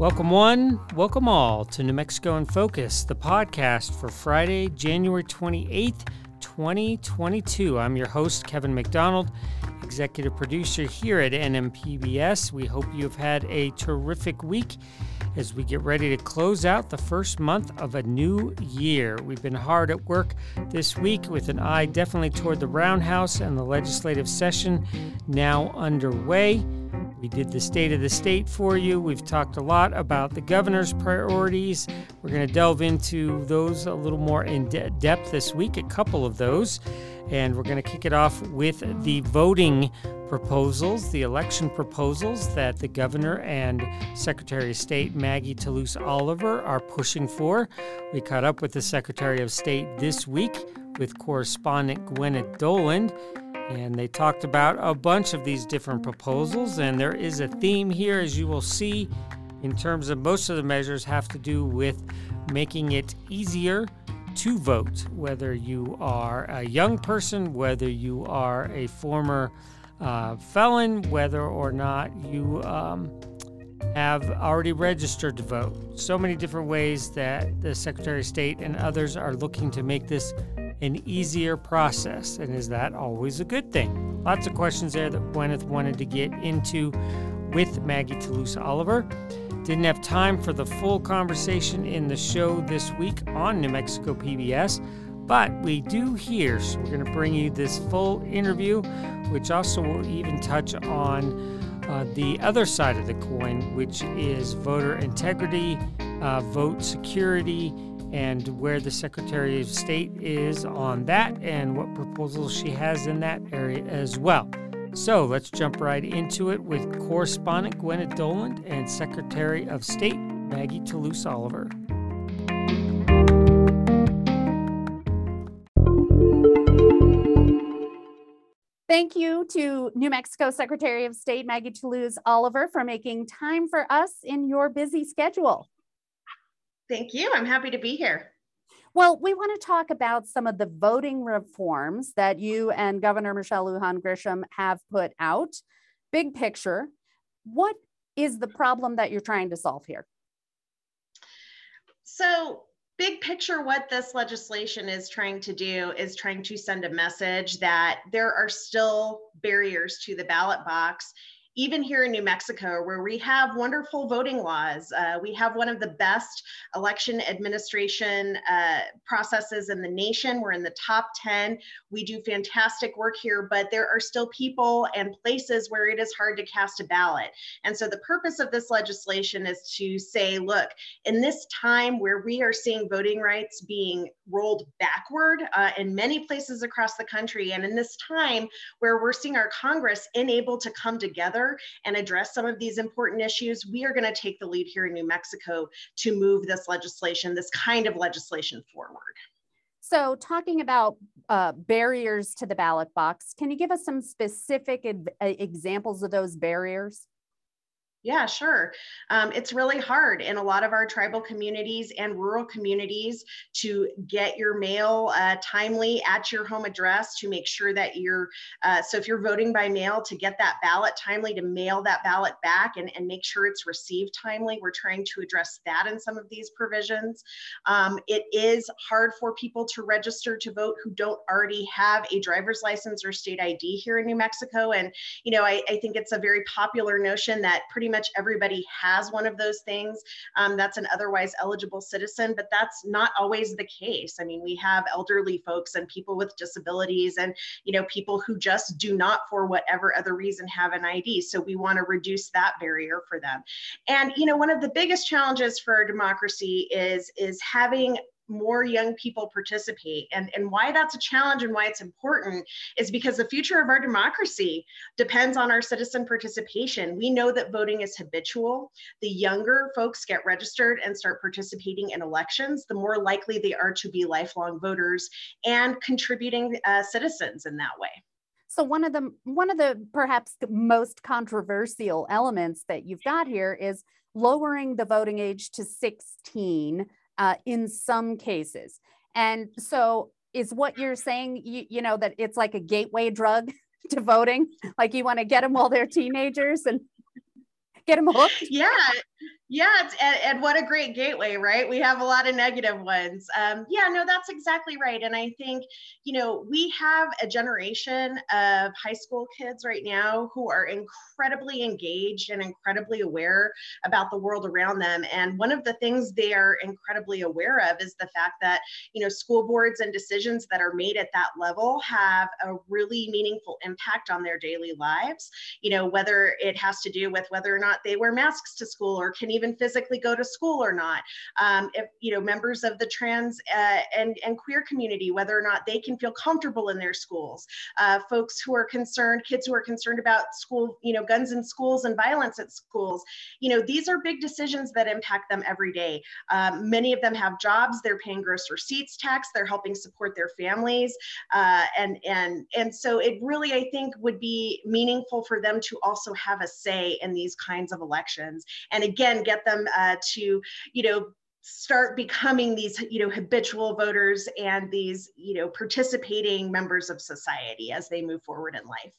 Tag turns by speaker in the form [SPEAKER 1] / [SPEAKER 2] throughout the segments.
[SPEAKER 1] Welcome, one, welcome all to New Mexico in Focus, the podcast for Friday, January 28th, 2022. I'm your host, Kevin McDonald, executive producer here at NMPBS. We hope you've had a terrific week as we get ready to close out the first month of a new year. We've been hard at work this week with an eye definitely toward the roundhouse and the legislative session now underway. We did the state of the state for you. We've talked a lot about the governor's priorities. We're going to delve into those a little more in de- depth this week, a couple of those. And we're going to kick it off with the voting proposals, the election proposals that the governor and Secretary of State Maggie Toulouse Oliver are pushing for. We caught up with the Secretary of State this week with correspondent Gwyneth Doland. And they talked about a bunch of these different proposals, and there is a theme here, as you will see, in terms of most of the measures have to do with making it easier to vote, whether you are a young person, whether you are a former uh, felon, whether or not you um, have already registered to vote. So many different ways that the Secretary of State and others are looking to make this an easier process. And is that always a good thing? Lots of questions there that Gwyneth wanted to get into with Maggie Toulouse Oliver. Didn't have time for the full conversation in the show this week on New Mexico PBS, but we do here. So we're going to bring you this full interview, which also will even touch on uh, the other side of the coin, which is voter integrity, uh, vote security, and where the Secretary of State is on that and what proposals she has in that area as well. So let's jump right into it with correspondent Gwyneth Doland and Secretary of State Maggie Toulouse Oliver.
[SPEAKER 2] Thank you to New Mexico Secretary of State Maggie Toulouse Oliver for making time for us in your busy schedule.
[SPEAKER 3] Thank you. I'm happy to be here.
[SPEAKER 2] Well, we want to talk about some of the voting reforms that you and Governor Michelle Lujan Grisham have put out. Big picture, what is the problem that you're trying to solve here?
[SPEAKER 3] So, big picture, what this legislation is trying to do is trying to send a message that there are still barriers to the ballot box even here in New Mexico, where we have wonderful voting laws, uh, we have one of the best election administration uh, processes in the nation. We're in the top 10. We do fantastic work here, but there are still people and places where it is hard to cast a ballot. And so the purpose of this legislation is to say, look, in this time where we are seeing voting rights being rolled backward uh, in many places across the country, and in this time where we're seeing our Congress unable to come together and address some of these important issues, we are going to take the lead here in New Mexico to move this legislation, this kind of legislation forward.
[SPEAKER 2] So, talking about uh, barriers to the ballot box, can you give us some specific examples of those barriers?
[SPEAKER 3] Yeah, sure. Um, it's really hard in a lot of our tribal communities and rural communities to get your mail uh, timely at your home address to make sure that you're, uh, so if you're voting by mail, to get that ballot timely, to mail that ballot back and, and make sure it's received timely. We're trying to address that in some of these provisions. Um, it is hard for people to register to vote who don't already have a driver's license or state ID here in New Mexico. And, you know, I, I think it's a very popular notion that pretty much everybody has one of those things. Um, that's an otherwise eligible citizen, but that's not always the case. I mean, we have elderly folks and people with disabilities and, you know, people who just do not, for whatever other reason, have an ID. So we want to reduce that barrier for them. And, you know, one of the biggest challenges for democracy is, is having more young people participate. And, and why that's a challenge and why it's important is because the future of our democracy depends on our citizen participation. We know that voting is habitual. The younger folks get registered and start participating in elections, the more likely they are to be lifelong voters and contributing uh, citizens in that way.
[SPEAKER 2] So one of the one of the perhaps most controversial elements that you've got here is lowering the voting age to 16 uh, in some cases. And so is what you're saying, you, you know, that it's like a gateway drug to voting? Like you want to get them while they're teenagers and get them hooked?
[SPEAKER 3] Yeah. Yeah, and, and, what a great gateway, right? We have a lot of negative ones. Um, yeah, no, that's exactly right. And I think, you know, we have a generation of high school kids right now who are incredibly engaged and incredibly aware about the world around them. And one of the things they are incredibly aware of is the fact that, you know, school boards and decisions that are made at that level have a really meaningful impact on their daily lives. You know, whether it has to do with whether or not they wear masks to school or can even physically go to school or not. Um, if you know members of the trans uh, and and queer community, whether or not they can feel comfortable in their schools. Uh, folks who are concerned, kids who are concerned about school, you know, guns in schools and violence at schools. You know, these are big decisions that impact them every day. Um, many of them have jobs. They're paying gross receipts tax. They're helping support their families, uh, and and and so it really I think would be meaningful for them to also have a say in these kinds of elections. And again, get them uh, to, you know, start becoming these you know habitual voters and these you know participating members of society as they move forward in life.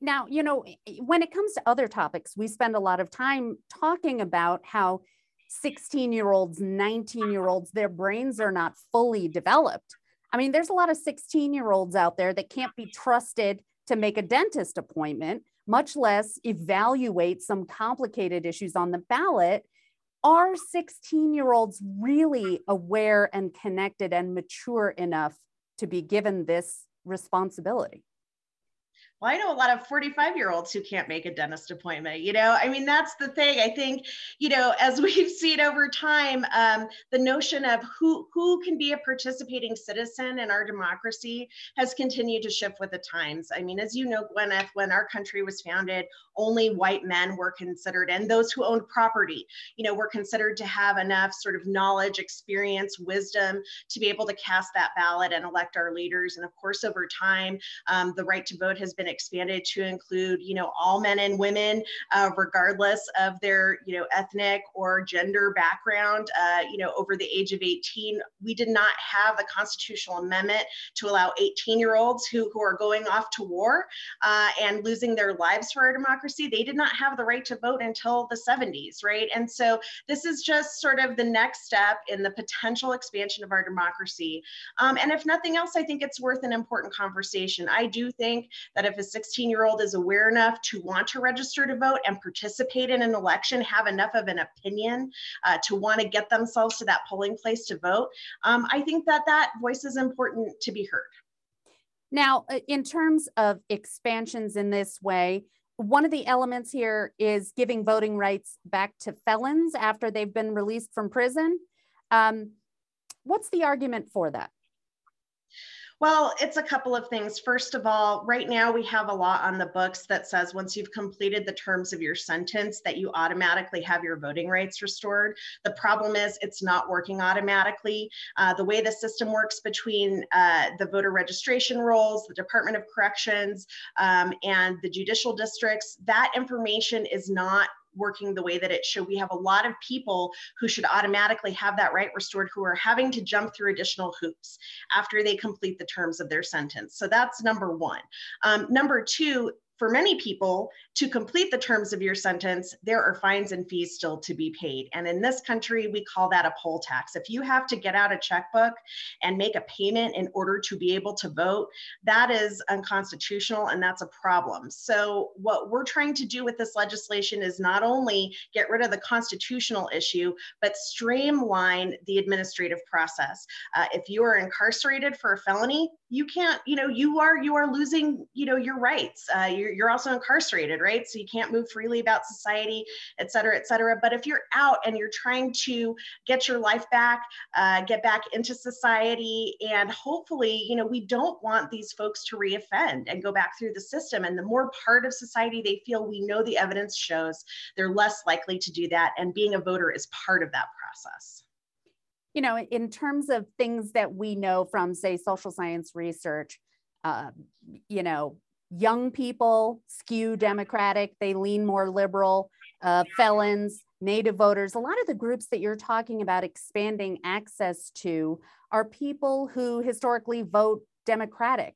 [SPEAKER 2] Now you know when it comes to other topics we spend a lot of time talking about how 16 year olds 19 year olds their brains are not fully developed. I mean there's a lot of 16 year olds out there that can't be trusted to make a dentist appointment much less evaluate some complicated issues on the ballot. Are 16 year olds really aware and connected and mature enough to be given this responsibility?
[SPEAKER 3] Well, I know a lot of 45 year olds who can't make a dentist appointment. You know, I mean, that's the thing. I think, you know, as we've seen over time, um, the notion of who who can be a participating citizen in our democracy has continued to shift with the times. I mean, as you know, Gwyneth, when our country was founded, only white men were considered, and those who owned property, you know, were considered to have enough sort of knowledge, experience, wisdom to be able to cast that ballot and elect our leaders. And of course, over time, um, the right to vote has been expanded to include, you know, all men and women, uh, regardless of their, you know, ethnic or gender background, uh, you know, over the age of 18. We did not have a constitutional amendment to allow 18 year olds who, who are going off to war uh, and losing their lives for our democracy. They did not have the right to vote until the 70s, right? And so this is just sort of the next step in the potential expansion of our democracy. Um, and if nothing else, I think it's worth an important conversation. I do think that if a 16 year old is aware enough to want to register to vote and participate in an election, have enough of an opinion uh, to want to get themselves to that polling place to vote, um, I think that that voice is important to be heard.
[SPEAKER 2] Now, uh, in terms of expansions in this way, one of the elements here is giving voting rights back to felons after they've been released from prison. Um, what's the argument for that?
[SPEAKER 3] Well, it's a couple of things. First of all, right now we have a law on the books that says once you've completed the terms of your sentence that you automatically have your voting rights restored. The problem is it's not working automatically. Uh, the way the system works between uh, the voter registration rolls, the Department of Corrections, um, and the judicial districts, that information is not working the way that it should. We have a lot of people who should automatically have that right restored who are having to jump through additional hoops after they complete the terms of their sentence. So that's number one. Um, number two, for many people, to complete the terms of your sentence, there are fines and fees still to be paid. And in this country, we call that a poll tax. If you have to get out a checkbook and make a payment in order to be able to vote, that is unconstitutional and that's a problem. So, what we're trying to do with this legislation is not only get rid of the constitutional issue, but streamline the administrative process. Uh, if you are incarcerated for a felony, you can't, you know, you are you are losing, you know, your rights. Uh, you're, you're also incarcerated, right? So you can't move freely about society, et cetera, et cetera. But if you're out and you're trying to get your life back, uh, get back into society, and hopefully, you know, we don't want these folks to reoffend and go back through the system. And the more part of society they feel, we know the evidence shows they're less likely to do that. And being a voter is part of that process
[SPEAKER 2] you know, in terms of things that we know from, say, social science research, uh, you know, young people skew Democratic, they lean more liberal, uh, felons, Native voters, a lot of the groups that you're talking about expanding access to are people who historically vote Democratic.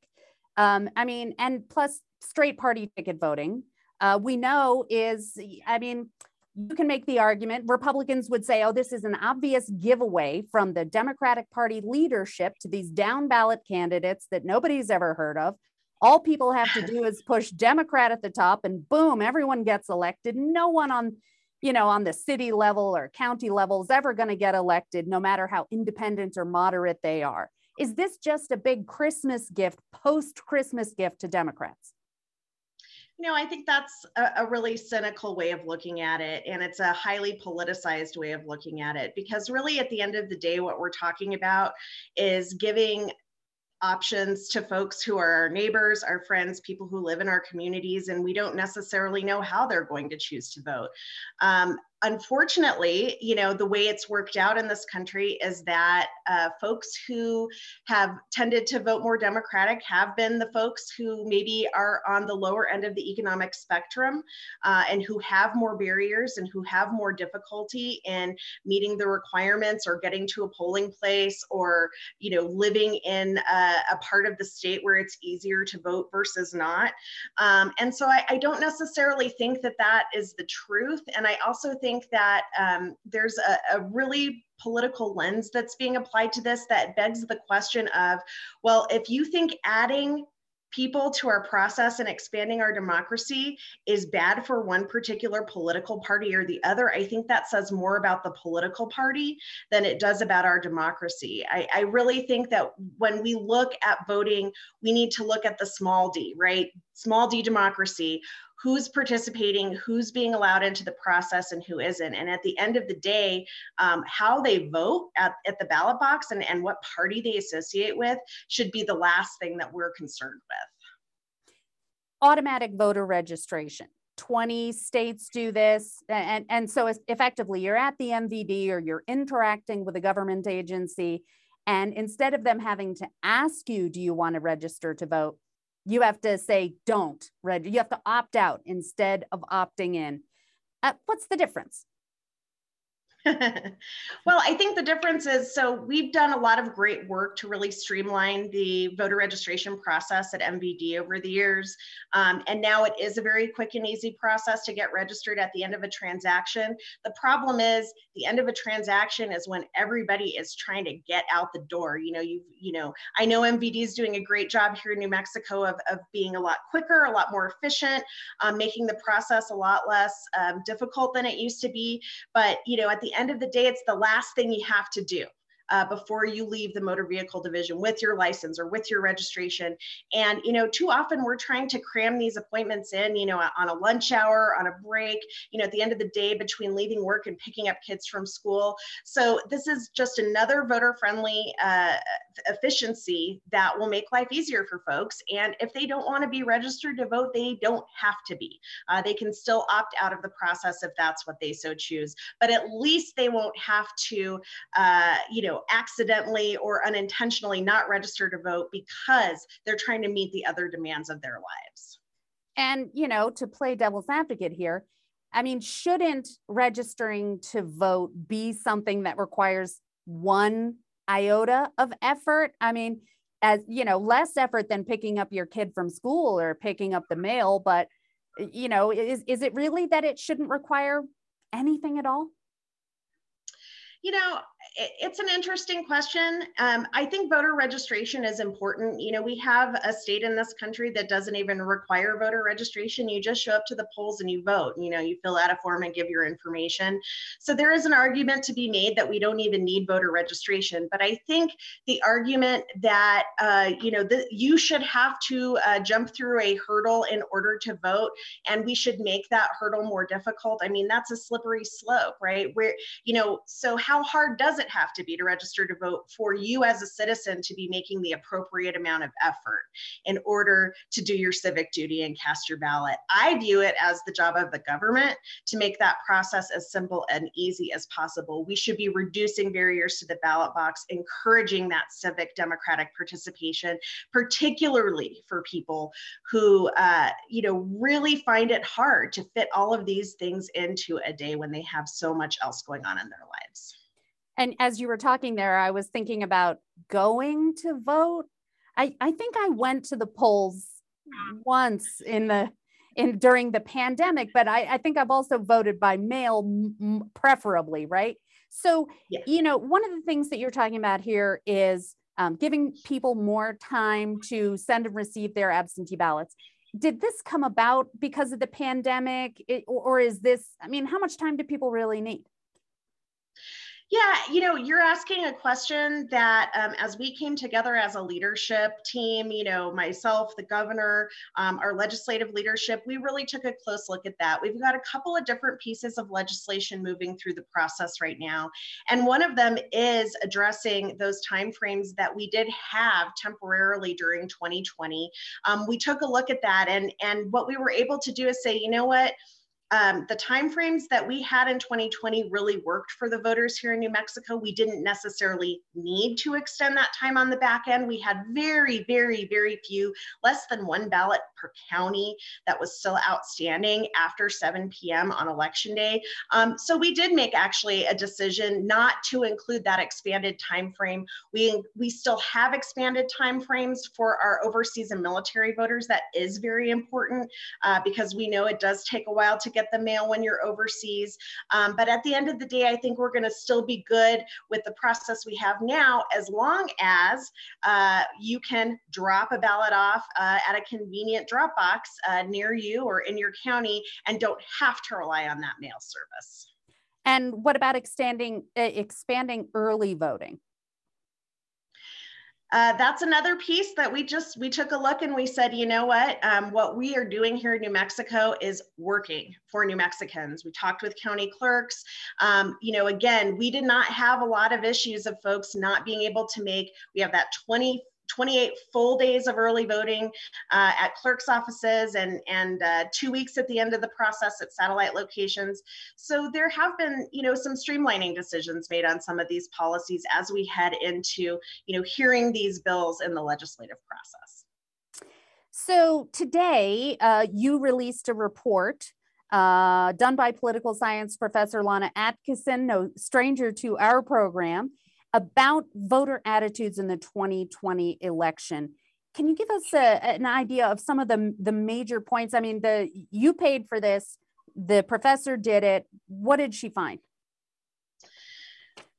[SPEAKER 2] Um, I mean, and plus straight party ticket voting, uh, we know is, I mean, you can make the argument Republicans would say, oh, this is an obvious giveaway from the Democratic Party leadership to these down ballot candidates that nobody's ever heard of. All people have to do is push Democrat at the top, and boom, everyone gets elected. No one on, you know, on the city level or county level is ever going to get elected, no matter how independent or moderate they are. Is this just a big Christmas gift, post Christmas gift to Democrats?
[SPEAKER 3] You know, I think that's a, a, really cynical way of looking at it. And it's a highly politicized way of looking at it because, really, at the end of the day, what we're talking about is giving options to folks who are our neighbors, our friends, people who live in our communities, and we don't necessarily know how they're going to choose to vote. Um, unfortunately, you know, the way it's worked out in this country is that uh, folks who have tended to vote more Democratic have been the folks who maybe are on the lower end of the economic spectrum uh, and who have more barriers and who have more difficulty in meeting the requirements or getting to a polling place or, you know, living in a, a part of the state where it's easier to vote versus not. Um, and so I, I don't necessarily think that that is the truth. And I also think think that um, there's a, a really political lens that's being applied to this that begs the question of well, if you think adding people to our process and expanding our democracy is bad for one particular political party or the other, I think that says more about the political party than it does about our democracy. I, I really think that when we look at voting, we need to look at the small d, right? Small d democracy who's participating, who's being allowed into the process, and who isn't. And at the end of the day, um, how they vote at, at the ballot box and, and what party they associate with should be the last thing that we're concerned with.
[SPEAKER 2] Automatic voter registration. 20 states do this. And, and so effectively, you're at the MVD or you're interacting with a government agency. And instead of them having to ask you, do you want to register to vote? You have to say don't Red. you have to opt out instead of opting in uh, what's the difference
[SPEAKER 3] well, I think the difference is so we've done a lot of great work to really streamline the voter registration process at MVD over the years. Um, and now it is a very quick and easy process to get registered at the end of a transaction. The problem is the end of a transaction is when everybody is trying to get out the door. You know, you you know, I know MVD is doing a great job here in New Mexico of, of being a lot quicker, a lot more efficient, um, making the process a lot less um, difficult than it used to be. But, you know, at the end of the day, it's the last thing you have to do uh, before you leave the motor vehicle division with your license or with your registration. And, you know, too often we're trying to cram these appointments in, you know, on a lunch hour, on a break, you know, at the end of the day between leaving work and picking up kids from school. So this is just another voter friendly uh, efficiency that will make life easier for folks. And if they don't want to be registered to vote, they don't have to be. Uh, they can still opt out of the process if that's what they so choose. But at least they won't have to, uh, you know, accidentally or unintentionally not register to vote because they're trying to meet the other demands of their lives.
[SPEAKER 2] And, you know, to play devil's advocate here, I mean, shouldn't registering to vote be something that requires one iota of effort? I mean, as you know, less effort than picking up your kid from school or picking up the mail, but you know, is is it really that it shouldn't require anything at all?
[SPEAKER 3] You know, it's an interesting question. Um, I think voter registration is important. You know, we have a state in this country that doesn't even require voter registration. You just show up to the polls and you vote. You know, you fill out a form and give your information. So there is an argument to be made that we don't even need voter registration. But I think the argument that uh, you know the, you should have to uh, jump through a hurdle in order to vote, and we should make that hurdle more difficult. I mean, that's a slippery slope, right? Where you know, so how hard does it have to be to register to vote for you as a citizen to be making the appropriate amount of effort in order to do your civic duty and cast your ballot. I view it as the job of the government to make that process as simple and easy as possible. We should be reducing barriers to the ballot box, encouraging that civic democratic participation, particularly for people who, uh, you know, really find it hard to fit all of these things into a day when they have so much else going on in their lives.
[SPEAKER 2] And as you were talking there, I was thinking about going to vote. I, I think I went to the polls once in the in during the pandemic, but I, I think I've also voted by mail, m- preferably, right? So, yeah. you know, one of the things that you're talking about here is um, giving people more time to send and receive their absentee ballots. Did this come about because of the pandemic, it, or is this? I mean, how much time do people really need?
[SPEAKER 3] Yeah, you know, you're asking a question that um, as we came together as a leadership team, you know, myself, the governor, um, our legislative leadership, we really took a close look at that. We've got a couple of different pieces of legislation moving through the process right now. And one of them is addressing those timeframes that we did have temporarily during 2020. Um, we took a look at that and, and what we were able to do is say, you know what? Um, the timeframes that we had in 2020 really worked for the voters here in New Mexico. We didn't necessarily need to extend that time on the back end. We had very, very, very few, less than one ballot per county that was still outstanding after 7 p.m. on election day. Um, so we did make actually a decision not to include that expanded time frame. We, we still have expanded time frames for our overseas and military voters. That is very important uh, because we know it does take a while to get the mail when you're overseas. Um, but at the end of the day, I think we're going to still be good with the process we have now, as long as uh, you can drop a ballot off uh, at a convenient drop box uh, near you or in your county and don't have to rely on that mail service.
[SPEAKER 2] And what about extending, expanding early voting?
[SPEAKER 3] Uh, that's another piece that we just we took a look and we said you know what um, what we are doing here in new mexico is working for new mexicans we talked with county clerks um, you know again we did not have a lot of issues of folks not being able to make we have that 20 28 full days of early voting uh, at clerk's offices and, and uh, two weeks at the end of the process at satellite locations. So there have been, you know, some streamlining decisions made on some of these policies as we head into, you know, hearing these bills in the legislative process.
[SPEAKER 2] So today uh, you released a report uh, done by political science professor Lonna Atkeson, no stranger to our program about voter attitudes in the 2020 election. Can you give us a, an idea of some of the, the major points? I mean, the you paid for this, the professor did it. What did she find?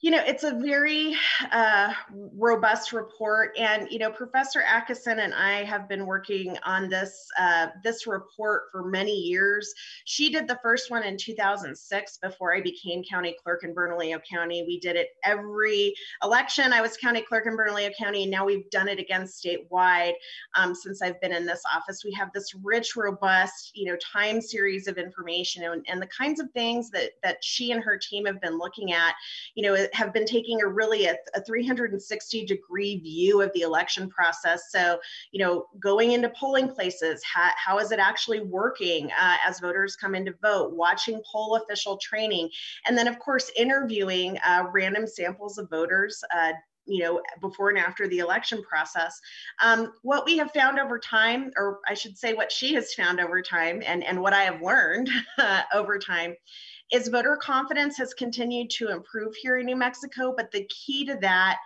[SPEAKER 3] You know, it's a very uh, robust report, and you know, Professor Atkeson and I have been working on this uh, this report for many years. She did the first one in 2006 before I became county clerk in Bernalillo County. We did it every election. I was county clerk in Bernalillo County, and now we've done it again statewide um, since I've been in this office. We have this rich, robust, you know, time series of information and, and the kinds of things that that she and her team have been looking at. You know, have been taking a really a, a 360 degree view of the election process. So, you know, going into polling places, how, how is it actually working uh, as voters come in to vote, watching poll official training, and then, of course, interviewing uh, random samples of voters. Uh, you know, before and after the election process. Um, what we have found over time, or I should say, what she has found over time, and, and what I have learned over time, is voter confidence has continued to improve here in New Mexico, but the key to that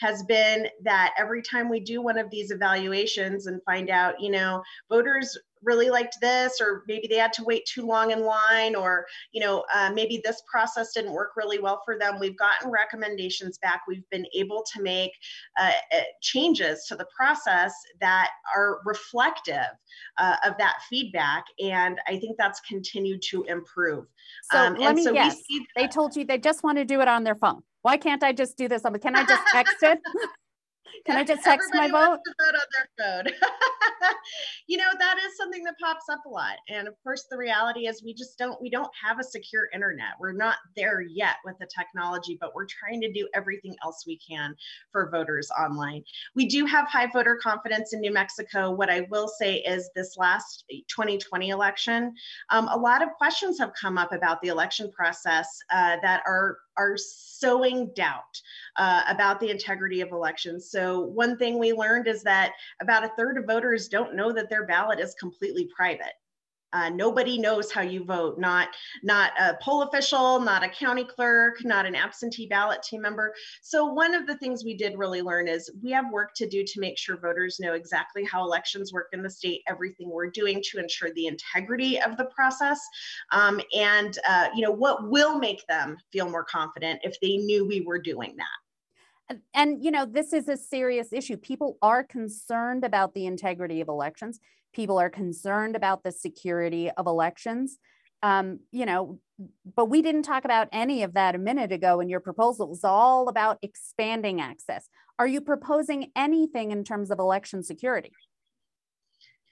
[SPEAKER 3] has been that every time we do one of these evaluations and find out, you know, voters really liked this, or maybe they had to wait too long in line, or, you know, uh, maybe this process didn't work really well for them. We've gotten recommendations back. We've been able to make uh, uh changes to the process that are reflective uh, of that feedback. And I think that's continued to improve.
[SPEAKER 2] So um, let me so guess. They told you they just want to do it on their phone. Why can't I just do this? Can I just text it? Can I just text my vote?
[SPEAKER 3] to vote on their phone. you know, that is something that pops up a lot. And of course, the reality is we just don't we don't have a secure internet. We're not there yet with the technology, but we're trying to do everything else we can for voters online. We do have high voter confidence in New Mexico. What I will say is this last 2020 election, um, a lot of questions have come up about the election process uh, that are are sowing doubt uh, about the integrity of elections. So, one thing we learned is that about a third of voters don't know that their ballot is completely private. Uh, nobody knows how you vote, not, not a poll official, not a county clerk, not an absentee ballot team member. So one of the things we did really learn is we have work to do to make sure voters know exactly how elections work in the state, everything we're doing to ensure the integrity of the process, um, and uh, you know what will make them feel more confident if they knew we were doing that?
[SPEAKER 2] And you know this is a serious issue. People are concerned about the integrity of elections people are concerned about the security of elections. Um, you know but we didn't talk about any of that a minute ago in your proposal. It was all about expanding access. Are you proposing anything in terms of election security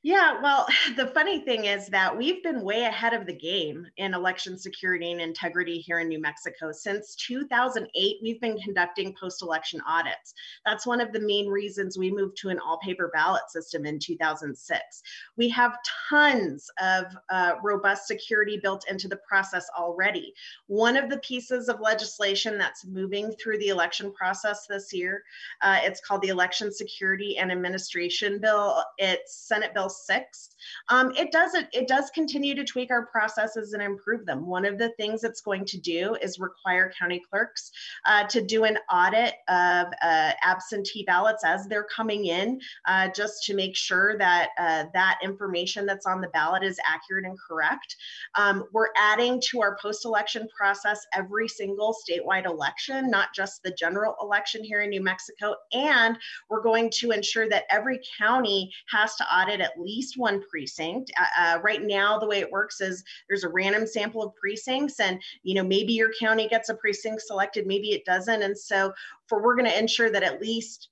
[SPEAKER 3] yeah, well, the funny thing is that we've been way ahead of the game in election security and integrity here in New Mexico. Since 2008, we've been conducting post election audits. That's one of the main reasons we moved to an all paper ballot system in 2006. We have tons of uh, robust security built into the process already. One of the pieces of legislation that's moving through the election process this year, uh, it's called the Election Security and Administration Bill. It's Senate Bill 6 um, it does it, it does continue to tweak our processes and improve them. One of the things it's going to do is require county clerks uh, to do an audit of uh, absentee ballots as they're coming in uh, just to make sure that uh, that information that's on the ballot is accurate and correct. Um, we're adding to our post-election process every single statewide election not just the general election here in new mexico and we're going to ensure that every county has to audit at least one precinct. Uh, uh, right now, the way it works is there's a random sample of precincts, and you know maybe your county gets a precinct selected, maybe it doesn't. And so, for we're going to ensure that at least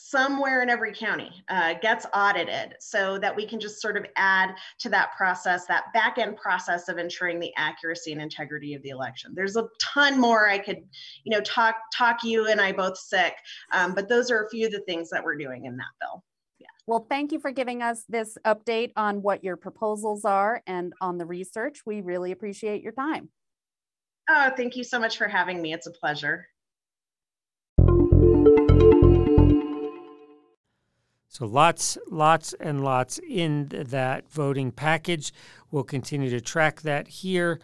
[SPEAKER 3] somewhere in every county uh, gets audited so that we can just sort of add to that process that back end process of ensuring the accuracy and integrity of the election there's a ton more i could you know talk talk you and i both sick um, but those are a few of the things that we're doing in that bill
[SPEAKER 2] well, thank you for giving us this update on what your proposals are and on the research. We really appreciate your time.
[SPEAKER 3] Oh, thank you so much for having me. It's a pleasure.
[SPEAKER 1] So lots, lots, and lots in that voting package. We'll continue to track that here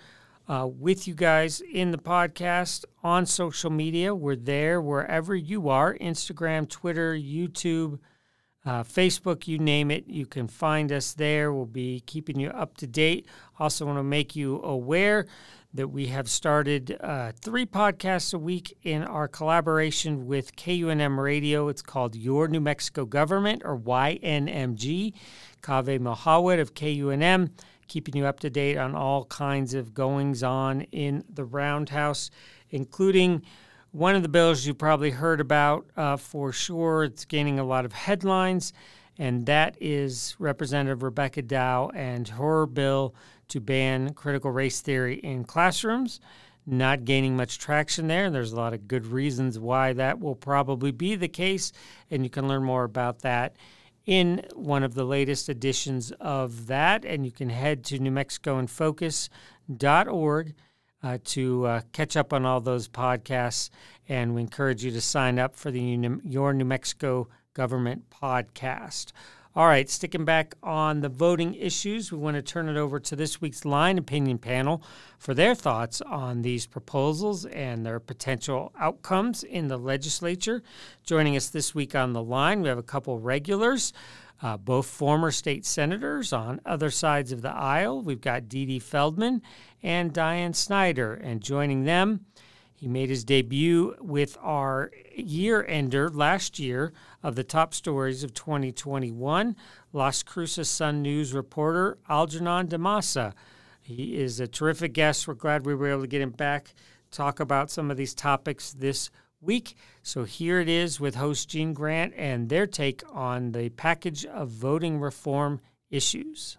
[SPEAKER 1] uh, with you guys in the podcast on social media. We're there wherever you are Instagram, Twitter, YouTube uh, Facebook, you name it, you can find us there. We'll be keeping you up to date. Also, want to make you aware that we have started uh, three podcasts a week in our collaboration with KUNM Radio. It's called Your New Mexico Government, or YNMG. Kaveh Mohamed of KUNM, keeping you up to date on all kinds of goings on in the Roundhouse, including one of the bills you probably heard about uh, for sure. It's gaining a lot of headlines, and that is Representative Rebecca Dow and her bill to ban critical race theory in classrooms. Not gaining much traction there. And there's a lot of good reasons why that will probably be the case, and you can learn more about that in one of the latest editions of that. And you can head to newmexicoinfocus.org uh, to uh, catch up on all those podcasts. And we encourage you to sign up for the Your New Mexico Government podcast. All right, sticking back on the voting issues, we want to turn it over to this week's line opinion panel for their thoughts on these proposals and their potential outcomes in the legislature. Joining us this week on the line, we have a couple regulars uh, both former state senators on other sides of the aisle. We've got Dede Feldman and Diane Snyder, and joining them, he made his debut with our year ender last year of the top stories of 2021, Las Cruces Sun News reporter Algernon D'Ammassa. He is a terrific guest. We're glad we were able to get him back, talk about some of these topics this week. So here it is with host Gene Grant and their take on the package of voting reform issues.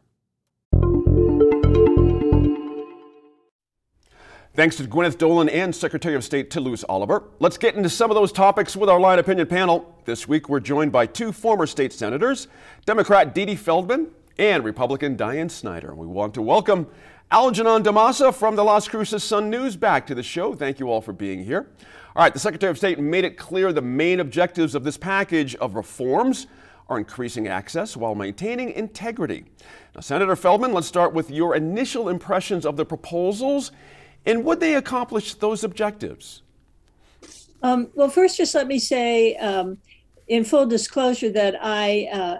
[SPEAKER 4] Thanks to Gwyneth Doland and Secretary of State Toulouse Oliver. Let's get into some of those topics with our line opinion panel. This week we're joined by two former state senators, Democrat Dede Feldman and Republican Diane Snyder. We want to welcome Algernon D'Ammassa from the Las Cruces Sun News back to the show. Thank you all for being here. All right, the Secretary of State made it clear the main objectives of this package of reforms are increasing access while maintaining integrity. Now, Senator Feldman, let's start with your initial impressions of the proposals and would they accomplish those objectives?
[SPEAKER 5] Um, well, first, just let me say, um, in full disclosure, that I uh,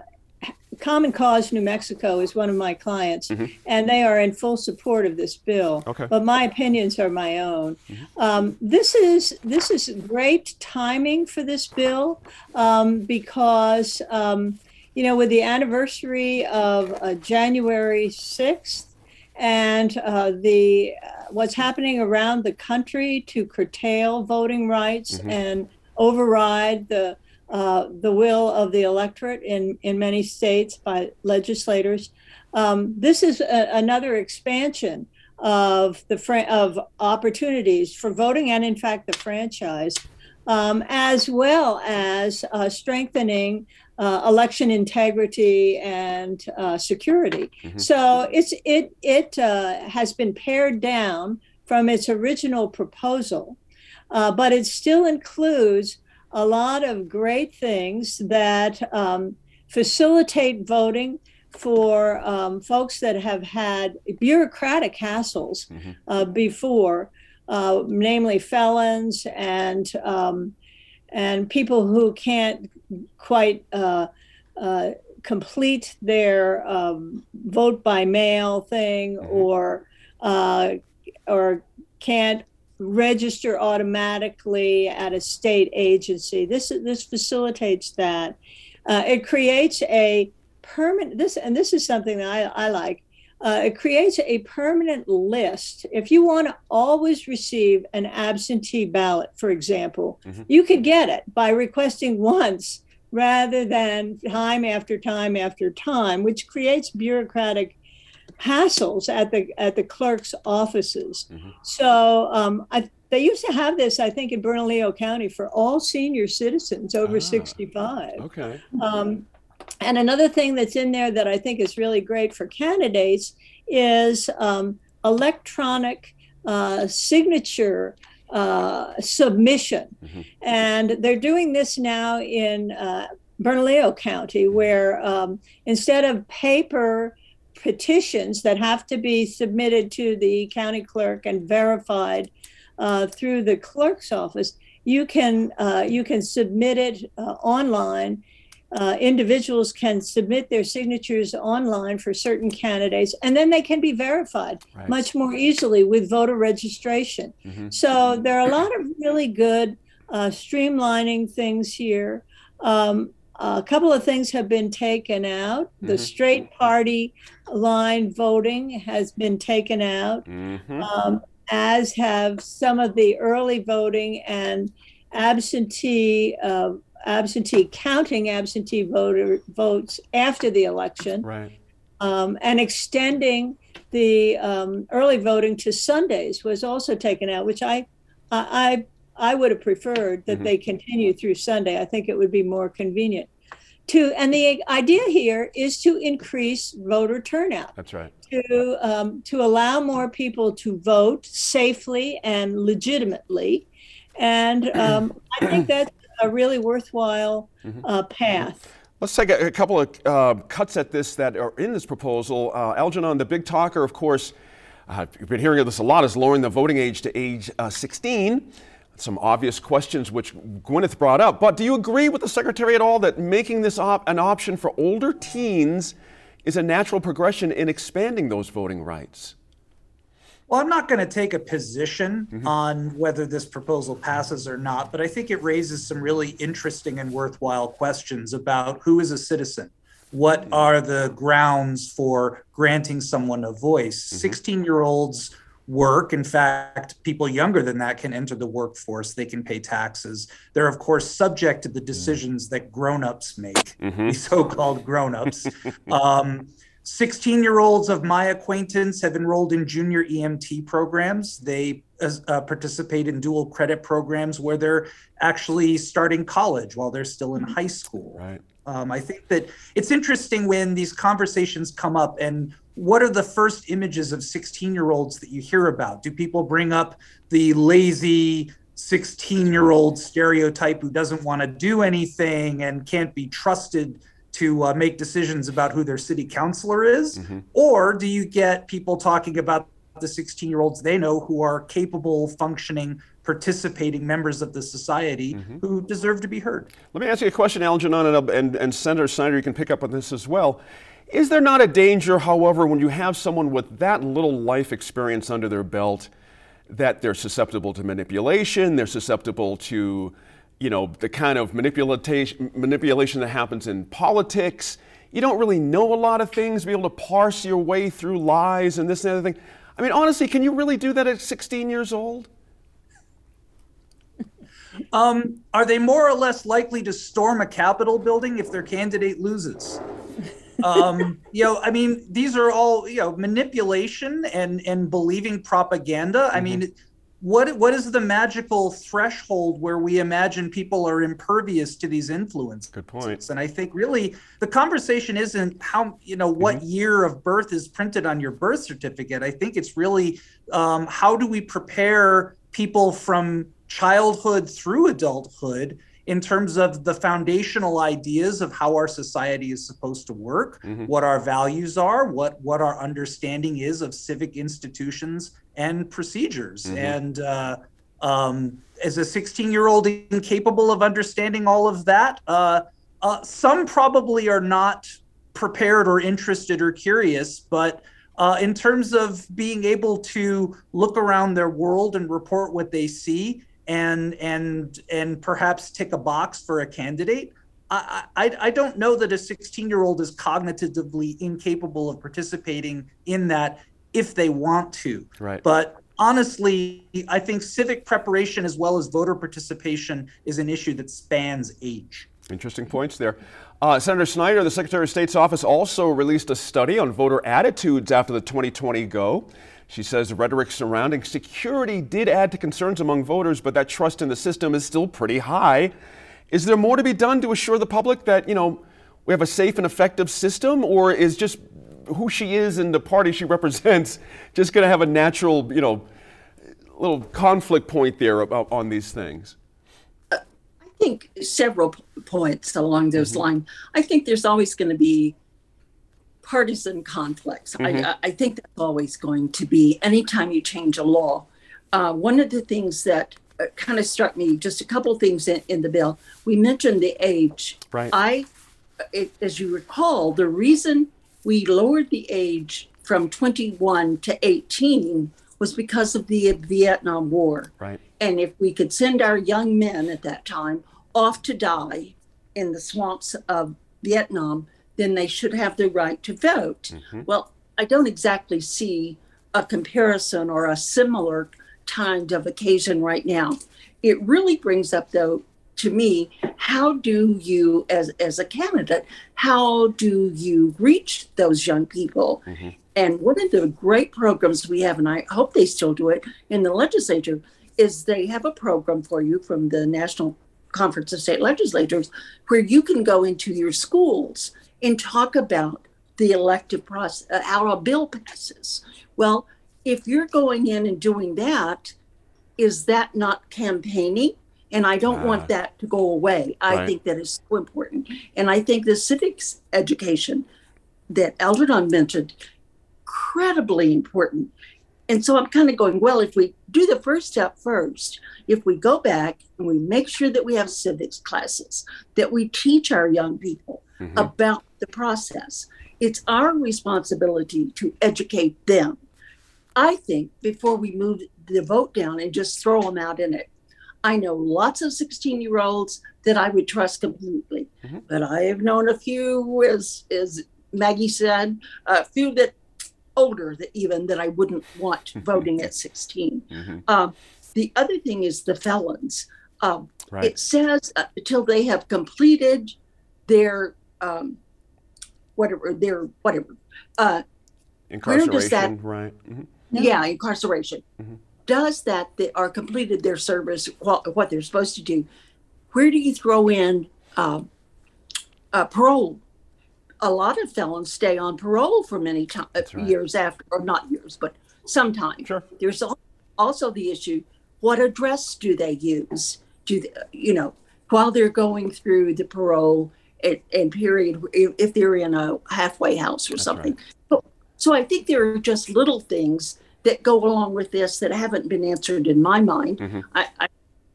[SPEAKER 5] Common Cause New Mexico is one of my clients, mm-hmm. and they are in full support of this bill. Okay. But my opinions are my own. Mm-hmm. Um, this is this is great timing for this bill um, because um, you know with the anniversary of uh, January sixth and uh, the uh, what's happening around the country to curtail voting rights mm-hmm. and override the uh, the will of the electorate in, in many states by legislators. Um, this is a, another expansion of the fr- of opportunities for voting and, in fact, the franchise, um, as well as uh, strengthening uh, election integrity and uh, security. Mm-hmm. So it's it it uh, has been pared down from its original proposal, uh, but it still includes a lot of great things that um, facilitate voting for um, folks that have had bureaucratic hassles mm-hmm. uh, before, uh, namely felons and um, and people who can't quite uh, uh complete their um, vote by mail thing mm-hmm. or uh, or can't register automatically at a state agency. This this facilitates that. Uh, it creates a permanent this and this is something that I, I like. Uh, it creates a permanent list. If you want to always receive an absentee ballot, for example, mm-hmm. you could get it by requesting once rather than time after time after time, which creates bureaucratic hassles at the at the clerk's offices. Mm-hmm. So um, I, they used to have this, I think, in Bernalillo County for all senior citizens over ah, 65.
[SPEAKER 4] Okay.
[SPEAKER 5] Um, and another thing that's in there that I think is really great for candidates is um, electronic uh, signature uh, submission. Mm-hmm. And they're doing this now in uh, Bernalillo County, where um, instead of paper petitions that have to be submitted to the county clerk and verified uh, through the clerk's office, you can uh, you can submit it uh, online. Uh, individuals can submit their signatures online for certain candidates, and then they can be verified right. much more easily with voter registration. Mm-hmm. So there are a lot of really good uh, streamlining things here. Um, a couple of things have been taken out. The mm-hmm. straight party line voting has been taken out, mm-hmm. um, as have some of the early voting and absentee uh, absentee counting absentee voter votes after the election,
[SPEAKER 4] right?
[SPEAKER 5] Um, and extending the um, early voting to Sundays was also taken out, which I I I would have preferred that mm-hmm. they continue through Sunday. I think it would be more convenient. To and the idea here is to increase voter turnout.
[SPEAKER 4] That's right.
[SPEAKER 5] To um, to allow more people to vote safely and legitimately, and um, I think that's a really worthwhile mm-hmm. uh, path.
[SPEAKER 4] Let's take a, a couple of uh, cuts at this that are in this proposal. Uh, Algernon, the big talker, of course, uh, you've been hearing of this a lot, is lowering the voting age to age uh, 16 some obvious questions which Gwyneth brought up. But do you agree with the Secretary at all that making this op- an option for older teens is a natural progression in expanding those voting rights?
[SPEAKER 6] Well, I'm not going to take a position mm-hmm. on whether this proposal passes or not, but I think it raises some really interesting and worthwhile questions about who is a citizen. What mm-hmm. are the grounds for granting someone a voice? 16 mm-hmm. year olds work. In fact, people younger than that can enter the workforce. They can pay taxes. They're, of course, subject to the mm. decisions that grown-ups make, mm-hmm. the so-called grown-ups. um, 16 year olds of my acquaintance have enrolled in junior EMT programs. They uh, participate in dual credit programs where they're actually starting college while they're still in high school.
[SPEAKER 4] Right.
[SPEAKER 6] Um, I think that it's interesting when these conversations come up and what are the first images of 16 year olds that you hear about? Do people bring up the lazy 16 year old stereotype who doesn't want to do anything and can't be trusted to uh, make decisions about who their city councilor is? Mm-hmm. Or do you get people talking about the 16 year olds they know who are capable, functioning, participating members of the society mm-hmm. who deserve to be heard?
[SPEAKER 4] Let me ask you a question, Algernon, and, and, and Senator Snyder, you can pick up on this as well. Is there not a danger, however, when you have someone with that little life experience under their belt, that they're susceptible to manipulation, they're susceptible to you know, the kind of manipulation, manipulation that happens in politics. You don't really know a lot of things, be able to parse your way through lies and this and the other thing. I mean, honestly, can you really do that at 16 years old?
[SPEAKER 6] Um, are they more or less likely to storm a Capitol building if their candidate loses? um, you know, I mean, these are all you know manipulation and and believing propaganda. Mm-hmm. I mean, mm-hmm what what is the magical threshold where we imagine people are impervious to these influences?
[SPEAKER 4] Good point.
[SPEAKER 6] And I think really the conversation isn't how you know what mm-hmm. year of birth is printed on your birth certificate. I think it's really um, how do we prepare people from childhood through adulthood in terms of the foundational ideas of how our society is supposed to work, mm-hmm. what our values are, what what our understanding is of civic institutions and procedures. Mm-hmm. And uh, um, as a 16 year old incapable of understanding all of that, uh, uh, some probably are not prepared or interested or curious, but uh, in terms of being able to look around their world and report what they see and and and perhaps tick a box for a candidate, I, I, I don't know that a 16 year old is cognitively incapable of participating in that if they want to.
[SPEAKER 4] Right.
[SPEAKER 6] But honestly, I think civic preparation as well as voter participation is an issue that spans age.
[SPEAKER 4] Interesting points there. Uh, Senator Snyder, the Secretary of State's office also released a study on voter attitudes after the 2020 go. She says the rhetoric surrounding security did add to concerns among voters, but that trust in the system is still pretty high. Is there more to be done to assure the public that, you know, we have a safe and effective system, or is just who she is and the party she represents just going to have a natural, you know, little conflict point there about, on these things?
[SPEAKER 7] I think several points along those mm-hmm. lines. I think there's always going to be partisan conflicts. Mm-hmm. I, I, think that's always going to be anytime you change a law. Uh, one of the things that uh, kind of struck me, just a couple things in, in, the bill. We mentioned the age.
[SPEAKER 4] Right.
[SPEAKER 7] I, it, as you recall, the reason we lowered the age from 21 to 18 was because of the Vietnam War.
[SPEAKER 4] Right.
[SPEAKER 7] And if we could send our young men at that time off to die in the swamps of Vietnam, then they should have the right to vote. Mm-hmm. Well, I don't exactly see a comparison or a similar kind of occasion right now. It really brings up, though, to me how do you as as a candidate how do you reach those young people mm-hmm. and one of the great programs we have and i hope they still do it in the legislature is they have a program for you from the national conference of state legislators where you can go into your schools and talk about the elective process uh, how a bill passes well if you're going in and doing that is that not campaigning and I don't want ah. that to go away. I think that is so important. And I think the civics education that Algernon mentioned, incredibly important. And so I'm kind of going, well, if we do the first step first, if we go back and we make sure that we have civics classes, that we teach our young people mm-hmm. about the process, it's our responsibility to educate them. I think before we move the vote down and just throw them out in it, I know lots of 16 year olds that I would trust completely, mm-hmm. but I have known a few, as, as Maggie said, a few that older that even that I wouldn't want voting at 16. Mm-hmm. Um, the other thing is the felons. Um, right. It says uh, until they have completed their um, whatever their whatever uh,
[SPEAKER 4] incarceration, that, right?
[SPEAKER 7] Mm-hmm. Yeah, incarceration. Mm-hmm does that that are completed their service what they're supposed to do where do you throw in um, uh, parole a lot of felons stay on parole for many to- uh, right. years after or not years but sometimes
[SPEAKER 4] sure.
[SPEAKER 7] there's also the issue what address do they use do they, you know while they're going through the parole and, and period if, they're in a halfway house or That's something. Right. So, so I think there are just little things that go along with this that haven't been answered in my mind. Mm-hmm. I, I,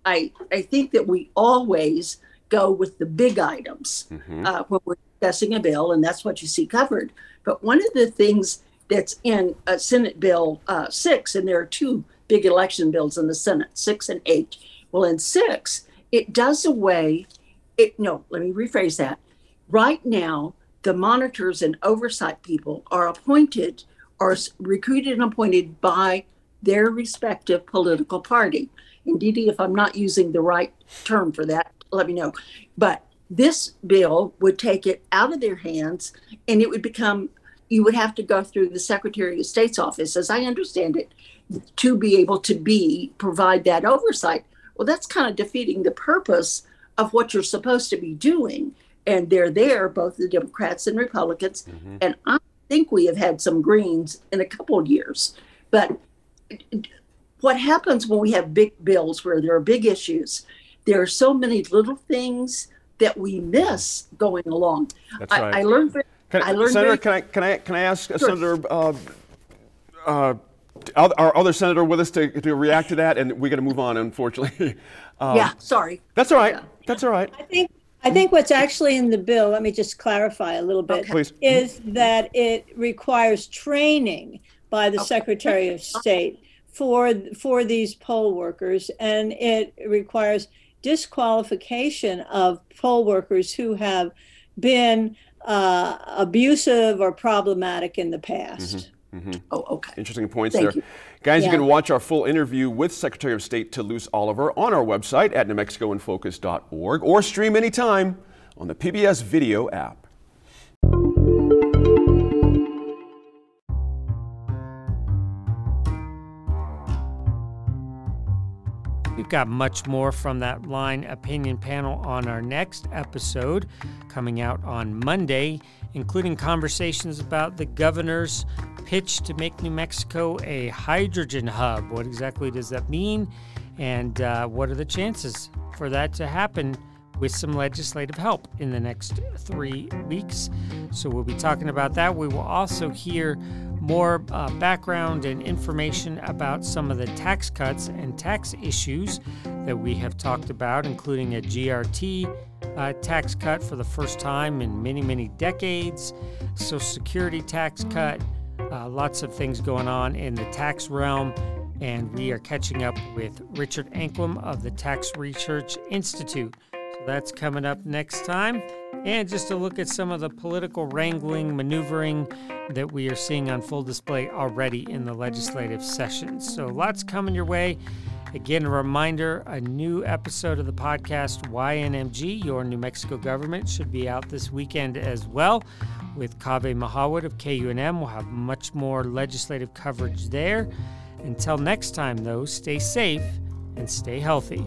[SPEAKER 7] I I think that we always go with the big items mm-hmm. uh, when we're discussing a bill, and that's what you see covered. But one of the things that's in uh, Senate Bill uh, 6, and there are two big election bills in the Senate, 6 and 8. Well, in 6, it does away, it no, let me rephrase that. Right now, the monitors and oversight people are appointed or recruited and appointed by their respective political party. Indeed, if I'm not using the right term for that, let me know. But this bill would take it out of their hands and it would become you would have to go through the secretary of state's office as i understand it to be able to be provide that oversight well that's kind of defeating the purpose of what you're supposed to be doing and they're there both the democrats and republicans mm-hmm. and i think we have had some greens in a couple of years but what happens when we have big bills where there are big issues there are so many little things that we miss going along.
[SPEAKER 4] That's right. I,
[SPEAKER 7] I learned. Very,
[SPEAKER 4] can,
[SPEAKER 7] I learned
[SPEAKER 4] Senator,
[SPEAKER 7] very,
[SPEAKER 4] can I can I can I ask sure. Senator? Uh, uh, our other senator with us to, to react to that, and we're going to move on, unfortunately.
[SPEAKER 7] Um, yeah, sorry.
[SPEAKER 4] That's all right. Yeah. That's all right.
[SPEAKER 5] I think I think what's actually in the bill, let me just clarify a little bit,
[SPEAKER 4] okay.
[SPEAKER 5] is that it requires training by the okay. Secretary of State for for these poll workers, and it requires disqualification of poll workers who have been uh, abusive or problematic in the past.
[SPEAKER 7] Mm-hmm. Mm-hmm. Oh, okay.
[SPEAKER 4] Interesting points Thank there. You. Guys, yeah. you can watch our full interview with Secretary of State Toulouse Oliver on our website at newmexicoinfocus.org or stream anytime on the PBS video app.
[SPEAKER 1] We've got much more from that line opinion panel on our next episode coming out on Monday, including conversations about the governor's pitch to make New Mexico a hydrogen hub. What exactly does that mean? And uh, what are the chances for that to happen? with some legislative help in the next three weeks. So we'll be talking about that. We will also hear more uh, background and information about some of the tax cuts and tax issues that we have talked about, including a GRT uh, tax cut for the first time in many, many decades, Social Security tax cut, uh, lots of things going on in the tax realm. And we are catching up with Richard Anklam of the Tax Research Institute. That's coming up next time. And just to look at some of the political wrangling, maneuvering that we are seeing on full display already in the legislative sessions. So lots coming your way. Again, a reminder a new episode of the podcast, YNMG, Your New Mexico Government, should be out this weekend as well with Kaveh Mahawood of KUNM. We'll have much more legislative coverage there. Until next time, though, stay safe and stay healthy.